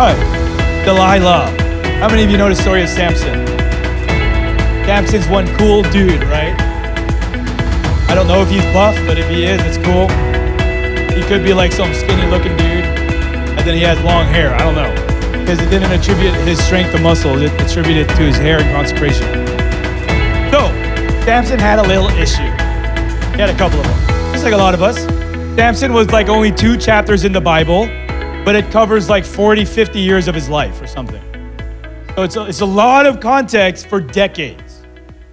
All right, Delilah. How many of you know the story of Samson? Samson's one cool dude, right? I don't know if he's buff, but if he is, it's cool. He could be like some skinny looking dude, and then he has long hair. I don't know. Because it didn't attribute his strength to muscle, it attributed to his hair and consecration. So, Samson had a little issue. He had a couple of them, just like a lot of us. Samson was like only two chapters in the Bible, but it covers like 40, 50 years of his life or something. So it's a, it's a lot of context for decades.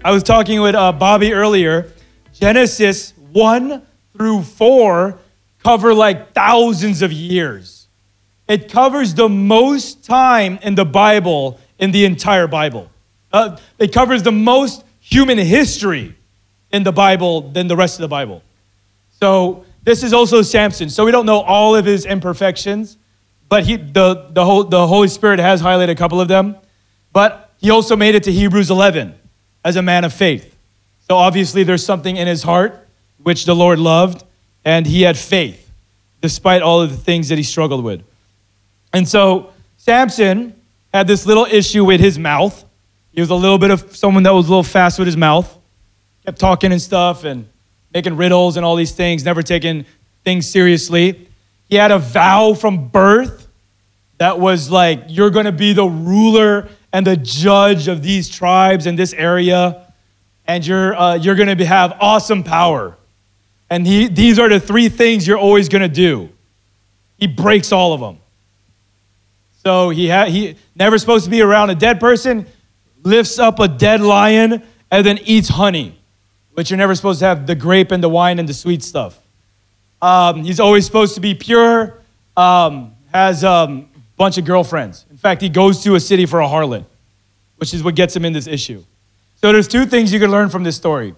I was talking with uh, Bobby earlier. Genesis 1 through 4 cover like thousands of years. It covers the most time in the Bible, in the entire Bible. Uh, it covers the most human history in the Bible than the rest of the Bible. So this is also Samson. So we don't know all of his imperfections, but he, the, the, whole, the Holy Spirit has highlighted a couple of them. But he also made it to Hebrews 11 as a man of faith. So obviously, there's something in his heart which the Lord loved, and he had faith despite all of the things that he struggled with. And so, Samson had this little issue with his mouth. He was a little bit of someone that was a little fast with his mouth, kept talking and stuff and making riddles and all these things, never taking things seriously. He had a vow from birth that was like, You're going to be the ruler and the judge of these tribes in this area, and you're, uh, you're going to have awesome power. And he, these are the three things you're always going to do. He breaks all of them. So he, ha- he never supposed to be around a dead person, lifts up a dead lion, and then eats honey, which you're never supposed to have the grape and the wine and the sweet stuff. Um, he's always supposed to be pure, um, has a um, bunch of girlfriends. In fact, he goes to a city for a harlot, which is what gets him in this issue. So there's two things you can learn from this story.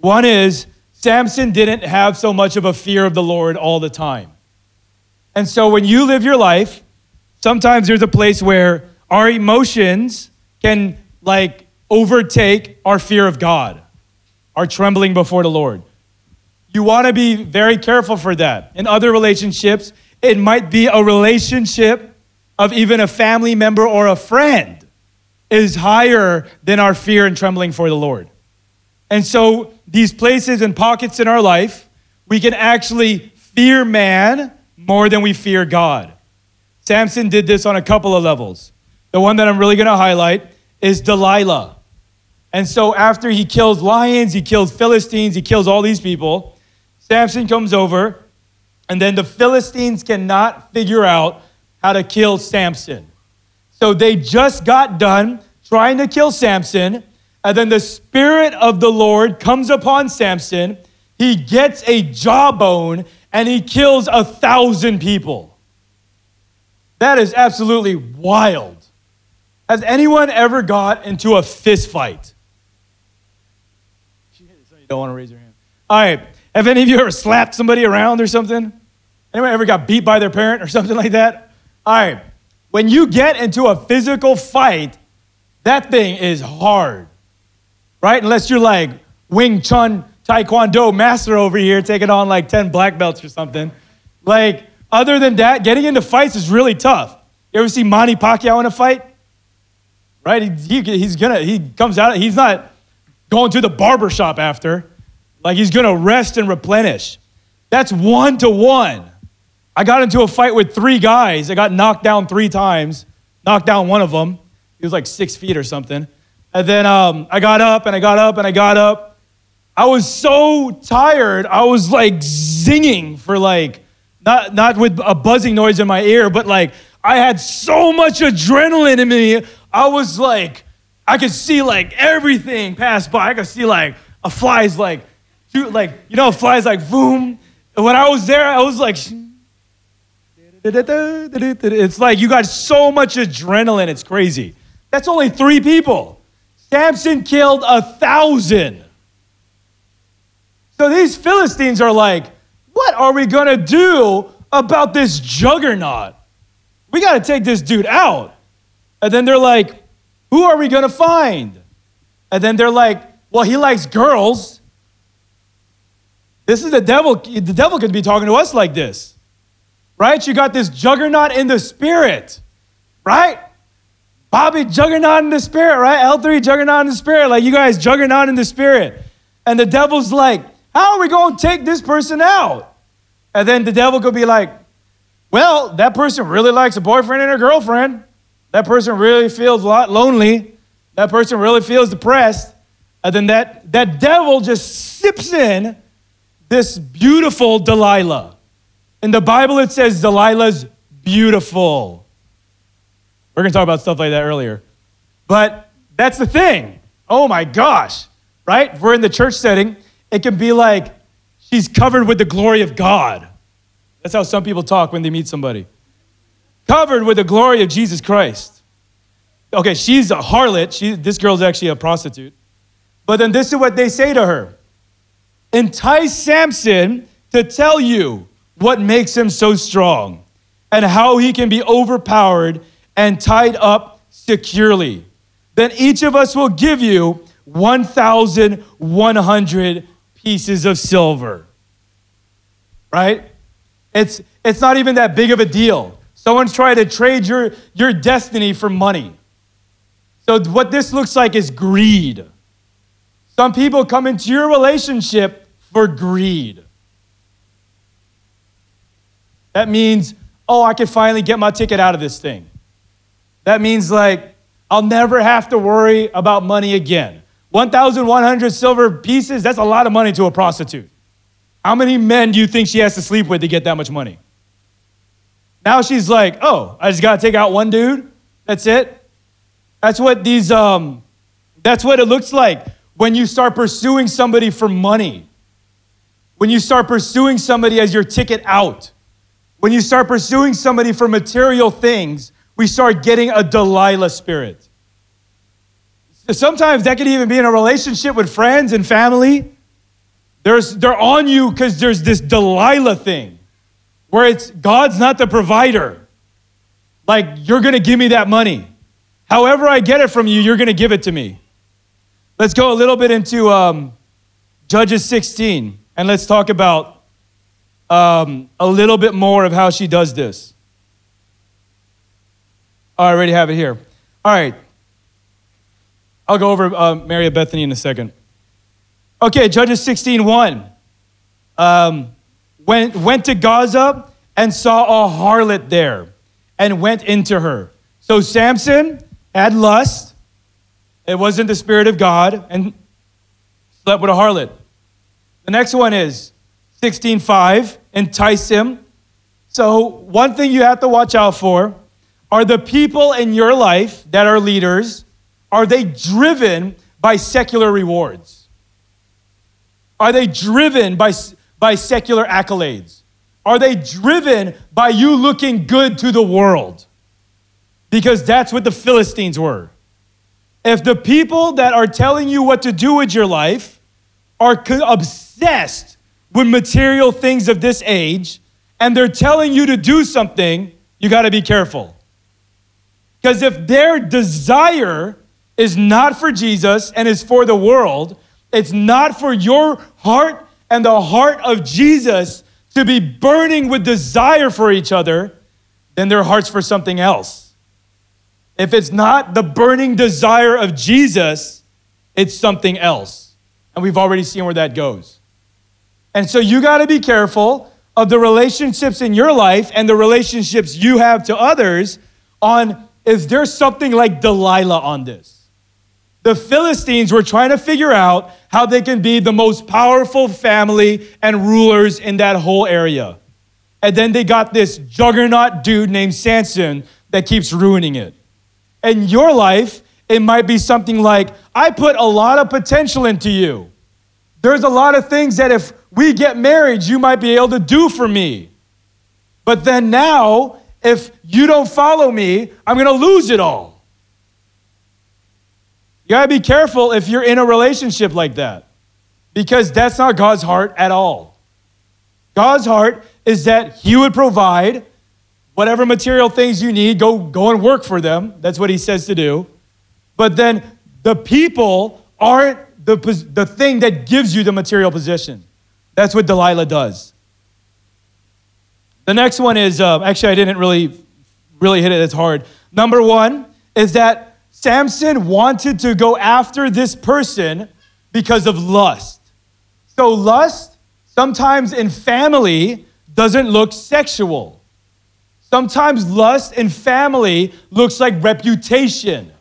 One is Samson didn't have so much of a fear of the Lord all the time. And so when you live your life, sometimes there's a place where our emotions can like overtake our fear of God, our trembling before the Lord. You want to be very careful for that. In other relationships, it might be a relationship of even a family member or a friend is higher than our fear and trembling for the Lord. And so, these places and pockets in our life, we can actually fear man more than we fear God. Samson did this on a couple of levels. The one that I'm really going to highlight is Delilah. And so, after he kills lions, he kills Philistines, he kills all these people, Samson comes over, and then the Philistines cannot figure out how to kill Samson. So they just got done trying to kill Samson, and then the Spirit of the Lord comes upon Samson. He gets a jawbone and he kills a thousand people. That is absolutely wild. Has anyone ever got into a fist fight? You don't want to raise your hand. All right. Have any of you ever slapped somebody around or something? Anyone ever got beat by their parent or something like that? All right, when you get into a physical fight, that thing is hard, right? Unless you're like Wing Chun Taekwondo master over here taking on like 10 black belts or something. Like, other than that, getting into fights is really tough. You ever see Manny Pacquiao in a fight? Right? He, he, he's gonna, he comes out, he's not going to the barber shop after. Like, he's gonna rest and replenish. That's one to one. I got into a fight with three guys. I got knocked down three times, knocked down one of them. He was like six feet or something. And then um, I got up and I got up and I got up. I was so tired. I was like zinging for like, not, not with a buzzing noise in my ear, but like I had so much adrenaline in me. I was like, I could see like everything pass by. I could see like a fly's like, like, you know, a fly's like, boom. And when I was there, I was like, it's like you got so much adrenaline, it's crazy. That's only three people. Samson killed a thousand. So these Philistines are like, what are we to do about this juggernaut? We got to take this dude out. And then they're like, who are we going to find? And then they're like, well, he likes girls. This is the devil. The devil could be talking to us like this right? You got this juggernaut in the spirit. right? Bobby juggernaut in the spirit, right? L3 juggernaut in the spirit. Like you guys juggernaut in the spirit. And the devil's like, how are we going to take this person out? And then the devil could be like, well, that person really likes a boyfriend and a girlfriend. That person really feels a lot lonely. That person really feels depressed. And then that, that devil just sips in this beautiful Delilah. In the Bible, it says Delilah's beautiful. We're going to talk about stuff like that earlier. But that's the thing. Oh my gosh, right? If we're in the church setting, it can be like she's covered with the glory of God. That's how some people talk when they meet somebody. Covered with the glory of Jesus Christ. Okay, she's a harlot. She, this girl's actually a prostitute. But then this is what they say to her Entice Samson to tell you what makes him so strong and how he can be overpowered and tied up securely. Then each of us will give you 1,100 pieces of silver. Right? It's, it's not even that big of a deal. Someone's trying to trade your, your destiny for money. So, what this looks like is greed. Some people come into your relationship for greed. That means, oh, I can finally get my ticket out of this thing. That means like I'll never have to worry about money again. 1,100 silver pieces, that's a lot of money to a prostitute. How many men do you think she has to sleep with to get that much money? Now she's like, oh, I just gotta take out one dude. That's it. That's what these, um, that's what it looks like when you start pursuing somebody for money. When you start pursuing somebody as your ticket out. When you start pursuing somebody for material things we start getting a Delilah spirit. Sometimes that could even be in a relationship with friends and family. There's, they're on you because there's this Delilah thing where it's God's not the provider. Like, you're going to give me that money. However, I get it from you, you're going to give it to me. Let's go a little bit into um, Judges 16 and let's talk about um, a little bit more of how she does this. I already have it here. All right. I'll go over uh, Mary of Bethany in a second. Okay, Judges 16 1. Um, went, went to Gaza and saw a harlot there and went into her. So Samson had lust. It wasn't the Spirit of God and slept with a harlot. The next one is 16.5, entice him. So one thing you have to watch out for are the people in your life that are leaders, are they driven by secular rewards? Are they driven by, by secular accolades? Are they driven by you looking good to the world? Because that's what the Philistines were. If the people that are telling you what to do with your life are obsessed with material things of this age and they're telling you to do something, you got to be careful. Because if their desire is not for Jesus and is for the world, it's not for your heart and the heart of Jesus to be burning with desire for each other, then their heart's for something else. If it's not the burning desire of Jesus, it's something else. And we've already seen where that goes. And so you got to be careful of the relationships in your life and the relationships you have to others on is there something like Delilah on this? The Philistines were trying to figure out how they can be the most powerful family and rulers in that whole area. And then they got this juggernaut dude named Samson that keeps ruining it. In your life, it might be something like, I put a lot of potential into you. There's a lot of things that if we get married, you might be able to do for me. But then now if you don't follow me, I'm to lose it all. You got to be careful if you're in a relationship like that because that's not God's heart at all. God's heart is that He would provide whatever material things you need, go, go and work for them. That's what He says to do. But then the people aren't the, the thing that gives you the material position. That's what Delilah does. The next one is uh, actually, I didn't really, really hit it as hard. Number one is that Samson wanted to go after this person because of lust. So, lust, sometimes in family, doesn't look sexual. Sometimes lust in family looks like reputation.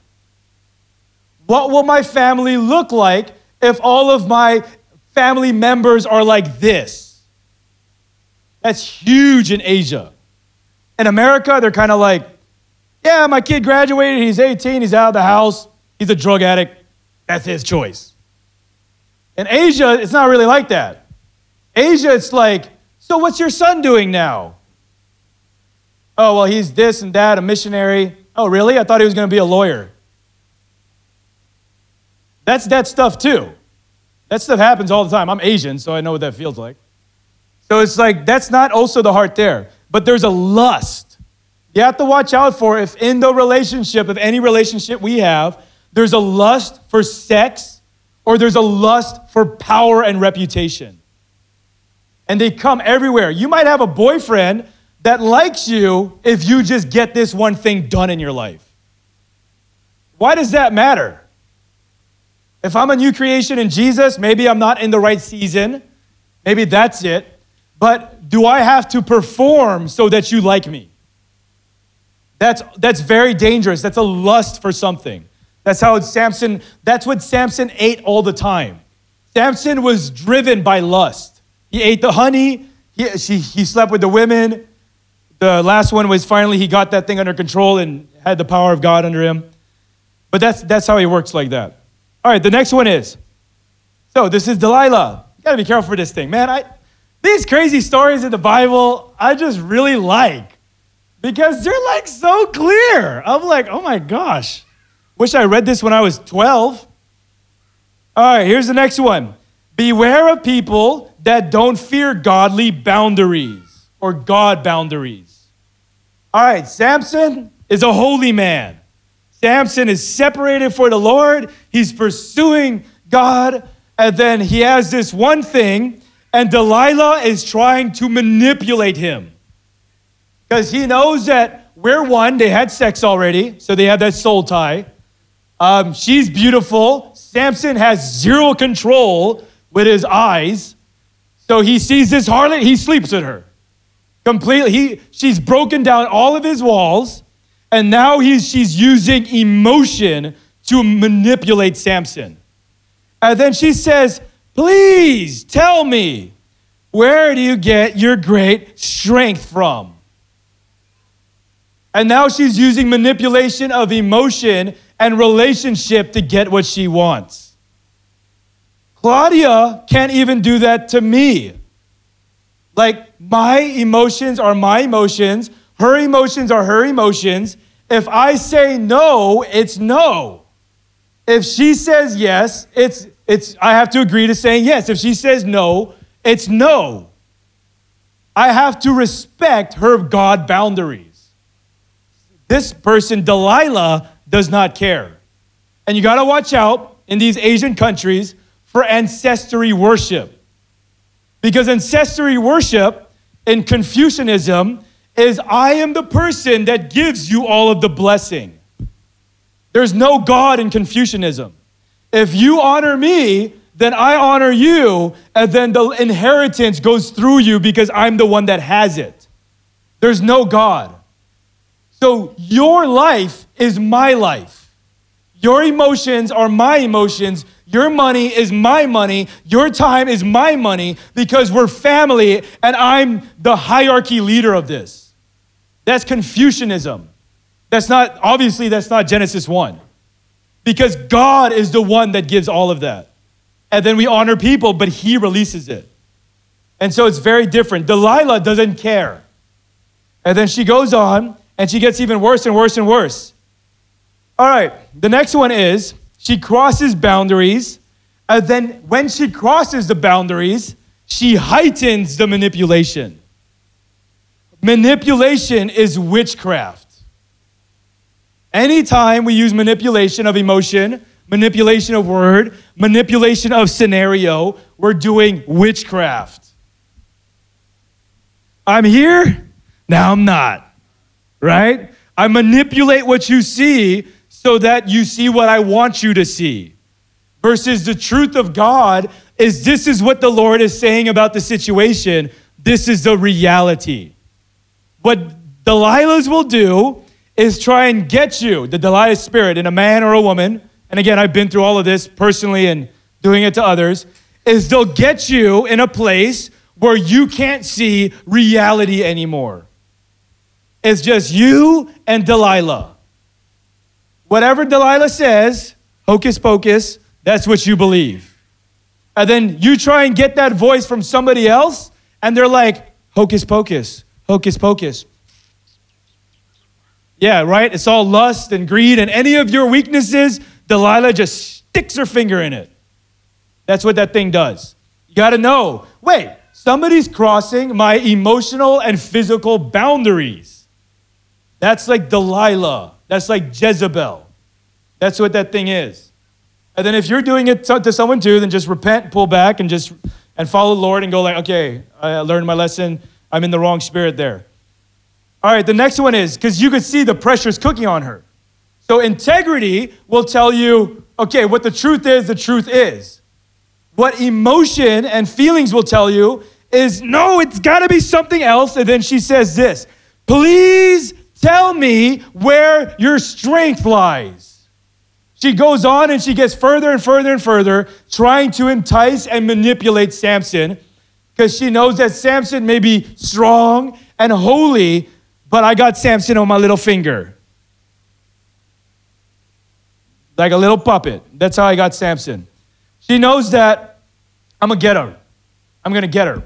What will my family look like if all of my family members are like this? That's huge in Asia. In America, they're kind of like, yeah, my kid graduated, he's 18, he's out of the house, he's a drug addict, that's his choice. In Asia, it's not really like that. Asia, it's like, so what's your son doing now? Oh, well, he's this and that, a missionary. Oh, really? I thought he was going to be a lawyer. That's that stuff too. That stuff happens all the time. I'm Asian, so I know what that feels like. So it's like, that's not also the heart there, but there's a lust. You have to watch out for if in the relationship, if any relationship we have, there's a lust for sex or there's a lust for power and reputation. And they come everywhere. You might have a boyfriend that likes you if you just get this one thing done in your life. Why does that matter? If I'm a new creation in Jesus, maybe I'm not in the right season. Maybe that's it. But do I have to perform so that you like me? That's, that's very dangerous. That's a lust for something. That's how Samson, that's what Samson ate all the time. Samson was driven by lust. He ate the honey, he, she, he slept with the women. The last one was finally he got that thing under control and had the power of God under him. But that's, that's how he works like that. All right, the next one is so this is Delilah. You gotta be careful for this thing, man. I, these crazy stories in the Bible, I just really like because they're like so clear. I'm like, oh my gosh. Wish I read this when I was 12. All right, here's the next one. Beware of people that don't fear godly boundaries or God boundaries. All right, Samson is a holy man. Samson is separated for the Lord. He's pursuing God. And then he has this one thing and Delilah is trying to manipulate him. Because he knows that we're one, they had sex already, so they have that soul tie. Um, she's beautiful. Samson has zero control with his eyes. So he sees this harlot, he sleeps with her. Completely. He, she's broken down all of his walls, and now he's, she's using emotion to manipulate Samson. And then she says, Please tell me, where do you get your great strength from? And now she's using manipulation of emotion and relationship to get what she wants. Claudia can't even do that to me. Like, my emotions are my emotions, her emotions are her emotions. If I say no, it's no. If she says yes, it's it's I have to agree to saying yes. If she says no, it's no. I have to respect her God boundaries. This person, Delilah, does not care. And you got to watch out in these Asian countries for ancestry worship. Because ancestry worship in Confucianism is I am the person that gives you all of the blessing. There's no God in Confucianism. If you honor me, then I honor you, and then the inheritance goes through you because I'm the one that has it. There's no God. So your life is my life. Your emotions are my emotions. Your money is my money. Your time is my money because we're family and I'm the hierarchy leader of this. That's Confucianism. That's not, obviously, that's not Genesis 1 because God is the one that gives all of that. And then we honor people, but He releases it. And so it's very different. Delilah doesn't care. And then she goes on and she gets even worse and worse and worse. All right, the next one is she crosses boundaries. And then when she crosses the boundaries, she heightens the manipulation. Manipulation is witchcraft. Anytime we use manipulation of emotion, manipulation of word, manipulation of scenario, we're doing witchcraft. I'm here, now I'm not, right? I manipulate what you see so that you see what I want you to see. Versus the truth of God is this is what the Lord is saying about the situation. This is the reality. What Delilah's will do is try and get you, the Delilah spirit, in a man or a woman. And again, I've been through all of this personally and doing it to others. Is they'll get you in a place where you can't see reality anymore. It's just you and Delilah. Whatever Delilah says, hocus pocus, that's what you believe. And then you try and get that voice from somebody else, and they're like, hocus pocus, hocus pocus. Yeah, right? It's all lust and greed, and any of your weaknesses, Delilah just sticks her finger in it. That's what that thing does. You got to know wait, somebody's crossing my emotional and physical boundaries. That's like Delilah. That's like Jezebel. That's what that thing is. And then if you're doing it to someone too, then just repent, pull back, and just and follow the Lord and go like, okay, I learned my lesson. I'm in the wrong spirit there. All right, the next one is because you could see the pressure's cooking on her. So integrity will tell you, okay, what the truth is, the truth is. What emotion and feelings will tell you is, no, it's got to be something else. And then she says this Please tell me where your strength lies. She goes on and she gets further and further and further, trying to entice and manipulate Samson because she knows that Samson may be strong and holy, but I got Samson on my little finger. Like a little puppet. That's how I got Samson. She knows that I'm gonna get her. I'm gonna get her.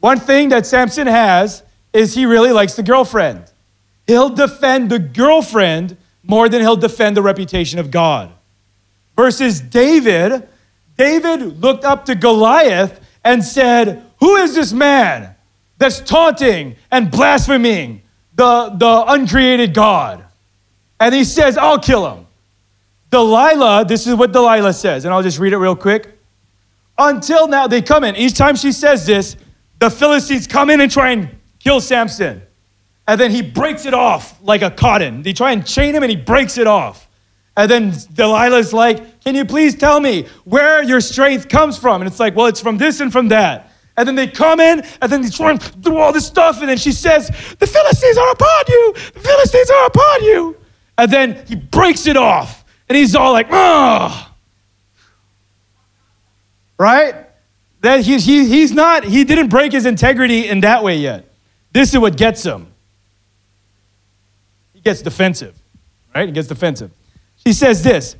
One thing that Samson has is he really likes the girlfriend. He'll defend the girlfriend more than he'll defend the reputation of God. Versus David, David looked up to Goliath and said, Who is this man that's taunting and blaspheming the, the uncreated God. And he says, I'll kill him. Delilah, this is what Delilah says, and I'll just read it real quick. Until now, they come in. Each time she says this, the Philistines come in and try and kill Samson. And then he breaks it off like a cotton. They try and chain him and he breaks it off. And then Delilah's like, Can you please tell me where your strength comes from? And it's like, Well, it's from this and from that. And then they come in, and then they try and do all this stuff, and then she says, The Philistines are upon you! The Philistines are upon you! And then he breaks it off, and he's all like. Right? That he, he, he's not, he didn't break his integrity in that way yet. This is what gets him. Gets defensive, right? He gets defensive. He says this.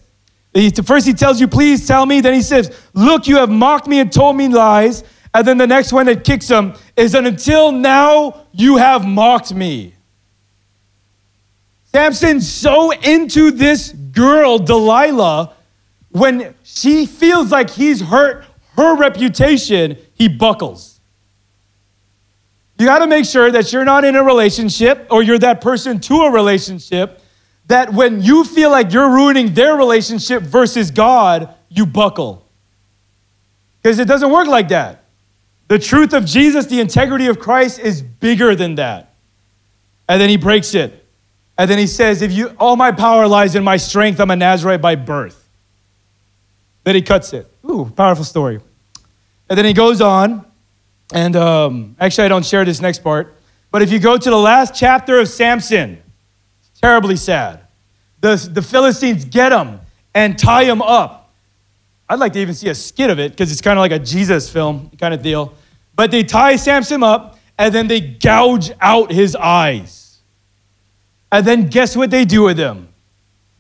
First, he tells you, please tell me. Then he says, Look, you have mocked me and told me lies. And then the next one that kicks him is that until now you have mocked me. Samson's so into this girl, Delilah, when she feels like he's hurt her reputation, he buckles. You got to make sure that you're not in a relationship or you're that person to a relationship that when you feel like you're ruining their relationship versus God, you buckle. Because it doesn't work like that. The truth of Jesus, the integrity of Christ is bigger than that. And then he breaks it. And then he says, if you all my power lies in my strength, I'm a Nazarite by birth. Then he cuts it. Ooh, powerful story. And then he goes on, and um, actually, I don't share this next part. But if you go to the last chapter of Samson, it's terribly sad. The, the Philistines get him and tie him up I'd like to even see a skit of it because it's kind of like a Jesus film kind of deal. But they tie Samson up and then they gouge out his eyes. And then guess what they do with him?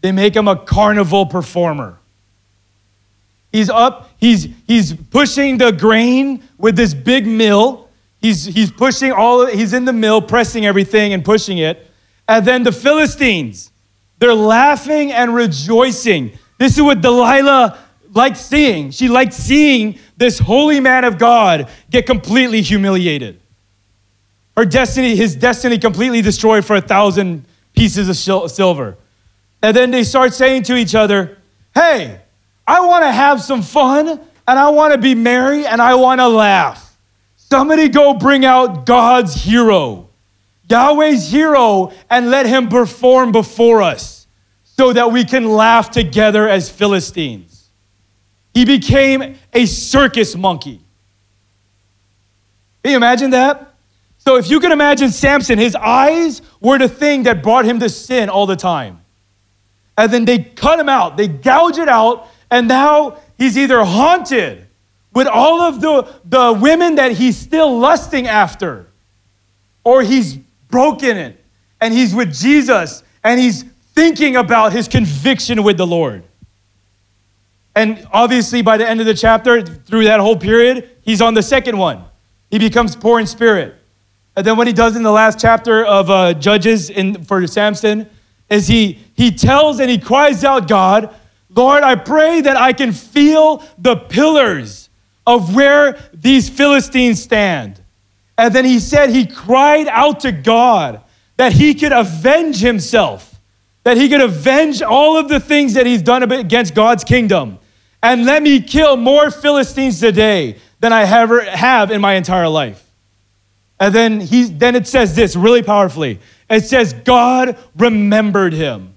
They make him a carnival performer. He's up, he's, he's pushing the grain with this big mill. He's, he's pushing all he's in the mill, pressing everything and pushing it. And then the Philistines, they're laughing and rejoicing. This is what Delilah liked seeing. She liked seeing this holy man of God get completely humiliated. Her destiny, his destiny completely destroyed for a thousand pieces of silver. And then they start saying to each other, Hey, I want to have some fun and I want to be merry and I want to laugh. Somebody go bring out God's hero. Yahweh's hero and let him perform before us so that we can laugh together as Philistines. He became a circus monkey. Can you imagine that? So, if you can imagine Samson, his eyes were the thing that brought him to sin all the time. And then they cut him out, they gouge it out, and now he's either haunted with all of the, the women that he's still lusting after, or he's broken it and he's with Jesus and he's thinking about his conviction with the Lord. And obviously, by the end of the chapter, through that whole period, he's on the second one. He becomes poor in spirit. And then what he does in the last chapter of uh, Judges in, for Samson is he, he tells and he cries out, God, Lord, I pray that I can feel the pillars of where these Philistines stand. And then he said he cried out to God that he could avenge himself, that he could avenge all of the things that he's done against God's kingdom. And let me kill more Philistines today than I ever have in my entire life. And then he then it says this really powerfully. It says God remembered him.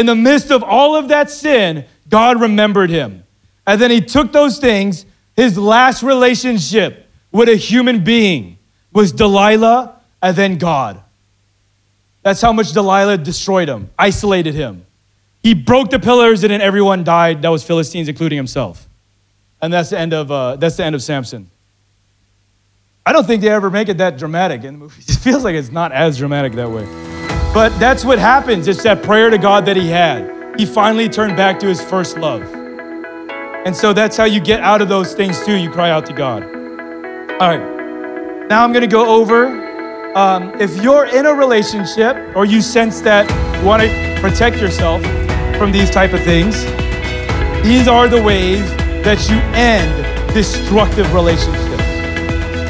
In the midst of all of that sin, God remembered him. And then he took those things, his last relationship with a human being was Delilah and then God. That's how much Delilah destroyed him, isolated him. He broke the pillars and then everyone died. That was Philistines, including himself. And that's the end of, uh, that's the end of Samson. I don't think they ever make it that dramatic in the movie. It feels like it's not as dramatic that way. But that's what happens. It's that prayer to God that he had. He finally turned back to his first love. And so that's how you get out of those things too. You cry out to God. All right. Now I'm going to go over um, if you're in a relationship or you sense that you want to protect yourself from these type of things, these are the ways that you end destructive relationships.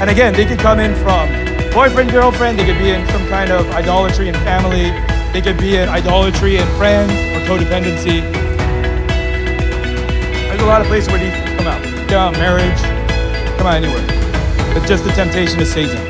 And again, they could come in from boyfriend, girlfriend, they could be in some kind of idolatry in family, they could be in idolatry in friends or codependency. There's a lot of places where these come out. Come out marriage, come out anywhere but just the temptation of Satan.